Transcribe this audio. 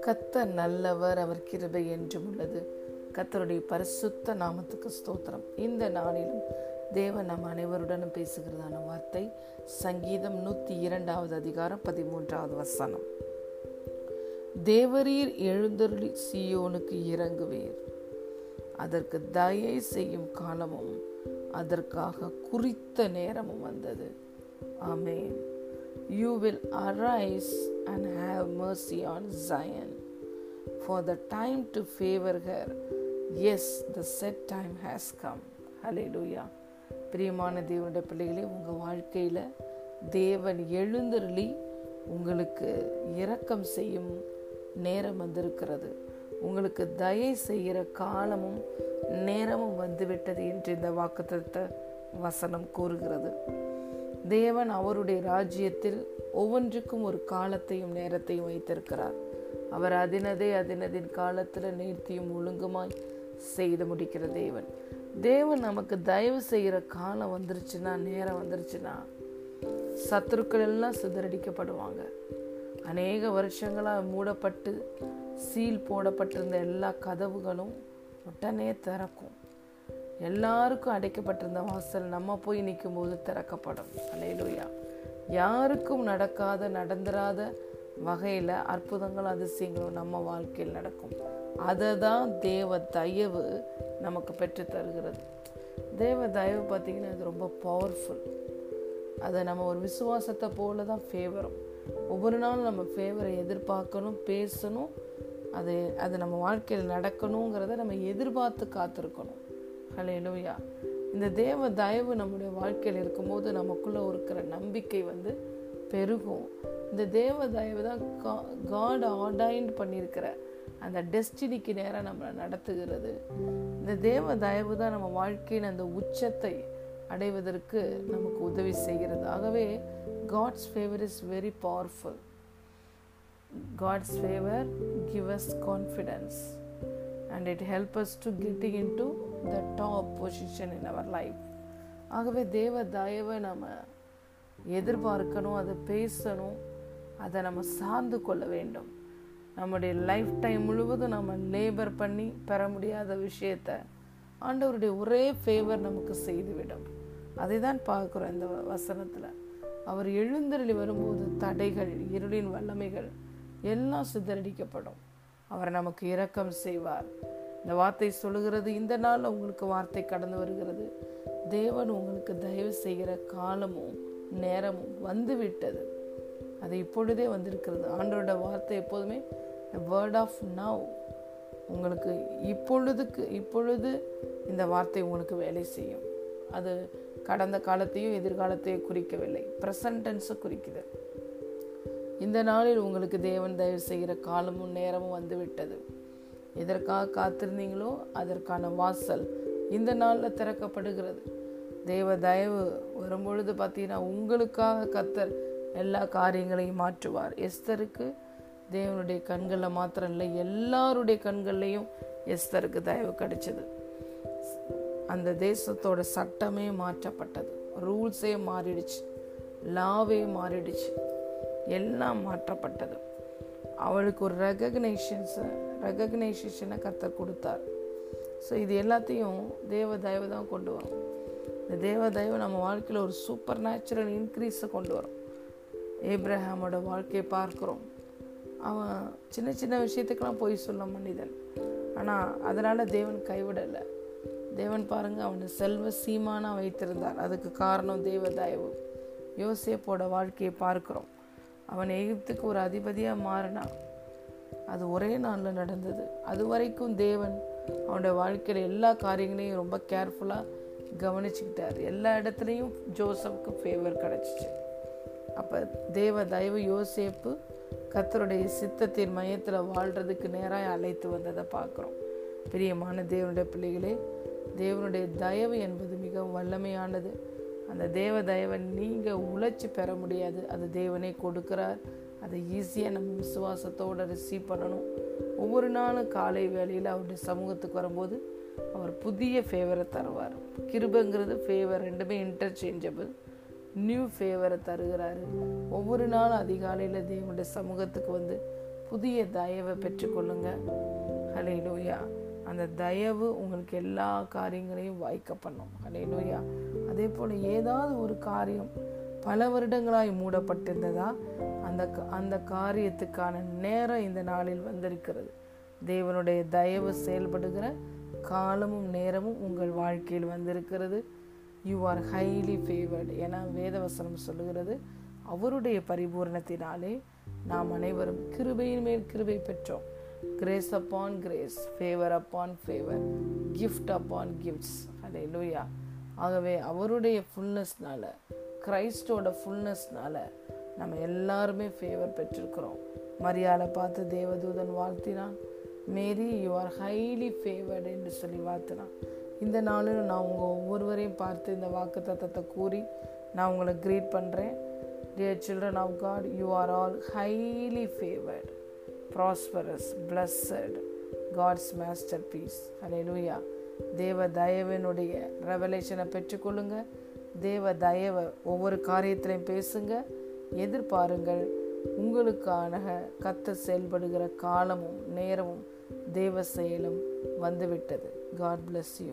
கத்தர் நல்லவர் அவர் கிருபை என்றும் உள்ளது. கத்தருடைய பரிசுத்த நாமத்துக்கு ஸ்தோத்திரம். இந்த நாளிலும் தேவன் நம் அனைவருடனும் பேசுகிறதான வார்த்தை சங்கீதம் நூத்தி இரண்டாவது அதிகாரம் பதிமூன்றாவது வசனம். தேவரீர் எழுந்தருளி சியோனுக்கு இறங்குவீர். அதற்கு தயை செய்யும் காலமும் அதற்காக குறித்த நேரமும் வந்தது. Amen. You will arise and have mercy on Zion. For the time to favor her, yes, the set time has come. Hallelujah. பிரியமான தேவனுடைய பிள்ளைகளே உங்கள் வாழ்க்கையில் தேவன் எழுந்தருளி உங்களுக்கு இரக்கம் செய்யும் நேரம் வந்திருக்கிறது உங்களுக்கு தயை செய்கிற காலமும் நேரமும் வந்துவிட்டது என்று இந்த வாக்குத்த வசனம் கூறுகிறது தேவன் அவருடைய ராஜ்யத்தில் ஒவ்வொன்றுக்கும் ஒரு காலத்தையும் நேரத்தையும் வைத்திருக்கிறார். அவர் அதினதே அதினதின் காலத்தில் நேர்த்தியும் ஒழுங்குமாய் செய்து முடிக்கிற தேவன். தேவன் நமக்கு தயவு செய்கிற காலம் வந்துருச்சுன்னா நேரம் வந்துருச்சுன்னா சத்துருக்கள் எல்லாம் சிதறடிக்கப்படுவாங்க. அநேக வருஷங்களாக மூடப்பட்டு சீல் போடப்பட்டிருந்த எல்லா கதவுகளும் உடனே திறக்கும். எல்லாருக்கும் அடைக்கப்பட்டிருந்த வாசல் நம்ம போய் நிற்கும் போது திறக்கப்படும். அலையிலுயா. யாருக்கும் நடக்காத நடந்துராத வகையில் அற்புதங்கள் அதிசயங்களும் நம்ம வாழ்க்கையில் நடக்கும். அதை தான் தேவ தயவு நமக்கு பெற்று தருகிறது. தேவ தயவு பார்த்திங்கன்னா அது ரொம்ப பவர்ஃபுல் அதை நம்ம ஒரு விசுவாசத்தை போல தான் ஃபேவரும் ஒவ்வொரு நாளும் நம்ம ஃபேவரை எதிர்பார்க்கணும் பேசணும் அது அது நம்ம வாழ்க்கையில் நடக்கணுங்கிறத நம்ம எதிர்பார்த்து காத்திருக்கணும். ஹலே இந்த தேவ தயவு நம்முடைய வாழ்க்கையில் இருக்கும்போது நமக்குள்ளே இருக்கிற நம்பிக்கை வந்து பெருகும். இந்த தேவ தயவு தான் காட் ஆர்டைன்ட் பண்ணியிருக்கிற அந்த டெஸ்டினிக்கு நேரம் நம்மளை நடத்துகிறது. இந்த தேவ தயவு தான் நம்ம வாழ்க்கையின் அந்த உச்சத்தை அடைவதற்கு நமக்கு உதவி செய்கிறது. ஆகவே God's favour is very powerful God's favour give us confidence and it help us to getting into the top position in our life ஆகவே தேவ தயவை நம்ம எதிர்பார்க்கணும் அதை பேசணும் அதை நம்ம சார்ந்து கொள்ள வேண்டும். நம்முடைய லைஃப் டைம் முழுவதும் நம்ம லேபர் பண்ணி பெற முடியாத விஷயத்த ஆண்டவருடைய ஒரே ஃபேவர் நமக்கு செய்துவிடும். அதை தான் பார்க்குறோம் இந்த வசனத்தில். அவர் எழுந்தருளி வரும்போது தடைகள் இருளின் வல்லமைகள் எல்லாம் சிதறடிக்கப்படும். அவர் நமக்கு இரக்கம் செய்வார். இந்த வார்த்தை சொல்லுகிறது இந்த நாள் உங்களுக்கு வார்த்தை கடந்து வருகிறது. தேவன் உங்களுக்கு தயவு செய்கிற காலமும் நேரமும் வந்து விட்டது அது இப்பொழுதே வந்திருக்கிறது. ஆண்டோட வார்த்தை எப்போதுமே வேர்ட் ஆஃப் நவ் உங்களுக்கு இப்பொழுதுக்கு இப்பொழுது இந்த வார்த்தை உங்களுக்கு வேலை செய்யும். அது கடந்த காலத்தையும் எதிர்காலத்தையும் குறிக்கவில்லை. ப்ரெசன்டென்ஸை குறிக்குது. இந்த நாளில் உங்களுக்கு தேவன் தயவு செய்கிற காலமும் நேரமும் வந்துவிட்டது. எதற்காக காத்திருந்தீங்களோ அதற்கான வாசல் இந்த நாளில் திறக்கப்படுகிறது. தேவ தயவு வரும்பொழுது பார்த்தீங்கன்னா உங்களுக்காக கத்தர் எல்லா காரியங்களையும் மாற்றுவார். எஸ்தருக்கு தேவனுடைய கண்களில் மாத்திரம் இல்லை எல்லாருடைய கண்கள்லையும் எஸ்தருக்கு தயவு கிடைச்சது. அந்த தேசத்தோட சட்டமே மாற்றப்பட்டது. ரூல்ஸே மாறிடுச்சு. லாவே மாறிடுச்சு. எல்லாம் மாற்றப்பட்டது. அவளுக்கு ஒரு ரெகக்னைஷன்ஸை ரெகக்னைசேஷனை கத்தர் கொடுத்தார். ஸோ இது எல்லாத்தையும் தேவ தயவு தான் கொண்டு வரும். இந்த தேவ தயவு நம்ம வாழ்க்கையில் ஒரு சூப்பர் நேச்சுரல் இன்க்ரீஸை கொண்டு வரும். ஏப்ரஹாமோட வாழ்க்கையை பார்க்குறோம். அவன் சின்ன சின்ன விஷயத்துக்கெல்லாம் போய் சொல்ல மனிதன். ஆனால் அதனால் தேவன் கைவிடலை. தேவன் பாருங்கள் அவனை செல்வ சீமானாக வைத்திருந்தார். அதுக்கு காரணம் தேவ தயவு. யோசேப்போட வாழ்க்கையை பார்க்குறோம். அவன் எகிப்துக்கு ஒரு அதிபதியாக மாறினான் அது ஒரே நாளில் நடந்தது. அது வரைக்கும் தேவன் அவனுடைய வாழ்க்கையில் எல்லா காரியங்களையும் ரொம்ப கேர்ஃபுல்லாக கவனிச்சுக்கிட்டார். எல்லா இடத்துலையும் ஜோசப்க்கு ஃபேவர் கிடச்சிச்சு. அப்போ தேவ தயவு யோசேப்பு கத்தருடைய சித்தத்தின் மையத்தில் வாழ்கிறதுக்கு நேராக அழைத்து வந்ததை பார்க்குறோம். பிரியமான தேவனுடைய பிள்ளைகளே தேவனுடைய தயவு என்பது மிகவும் வல்லமையானது. அந்த தேவ தயவை நீங்கள் உழைச்சி பெற முடியாது. அது தேவனே கொடுக்குறார். அதை ஈஸியாக நம்ம விசுவாசத்தோடு ரிசீவ் பண்ணணும். ஒவ்வொரு நாளும் காலை வேலையில் அவருடைய சமூகத்துக்கு வரும்போது அவர் புதிய ஃபேவரை தருவார். கிருபங்கிறது ஃபேவர் ரெண்டுமே இன்டர்சேஞ்சபிள் நியூ ஃபேவரை தருகிறாரு. ஒவ்வொரு நாளும் அதிகாலையில் தேவனுடைய சமூகத்துக்கு வந்து புதிய தயவை பெற்றுக்கொள்ளுங்க. ஹலே லோயா அந்த தயவு உங்களுக்கு எல்லா காரியங்களையும் வாய்க்க பண்ணும். ஹலே லோயா அதே போல் ஏதாவது ஒரு காரியம் பல வருடங்களாய் மூடப்பட்டிருந்ததா? அந்த அந்த காரியத்துக்கான நேரம் இந்த நாளில் வந்திருக்கிறது. தேவனுடைய தயவு செயல்படுகிற காலமும் நேரமும் உங்கள் வாழ்க்கையில் வந்திருக்கிறது. யூ ஆர் ஹைலி ஃபேவர்டு என வேதவசனம் சொல்லுகிறது. அவருடைய பரிபூரணத்தினாலே நாம் அனைவரும் கிருபையின் மேல் கிருபை பெற்றோம். Grace upon grace favour upon favour gift upon gifts hallelujah ஆகவே அவருடைய ஃபுல்னஸ்னால கிரைஸ்டோட ஃபுல்னஸ்னால நம்ம எல்லாருமே ஃபேவர் பெற்றிருக்கிறோம். மரியாதை பார்த்து தேவதூதன் வாழ்த்தினான். Mary you are highly favoured என்று சொல்லி வாழ்த்தினான். இந்த நாளிலும் நான் உங்கள் ஒவ்வொருவரையும் பார்த்து இந்த வாக்கு தத்தத்தை கூறி நான் உங்களை க்ரீட் பண்ணுறேன் dear children of God you are all highly favoured prosperous blessed God's masterpiece hallelujah தேவ தயவினுடைய ரெவலேஷனை பெற்றுக்கொள்ளுங்க. தேவ தயவை ஒவ்வொரு காரியத்திலையும் பேசுங்க. எதிர்பாருங்கள். உங்களுக்கான கத்த செயல்படுகிற காலமும் நேரமும் தேவ செயலும் வந்துவிட்டது. God bless you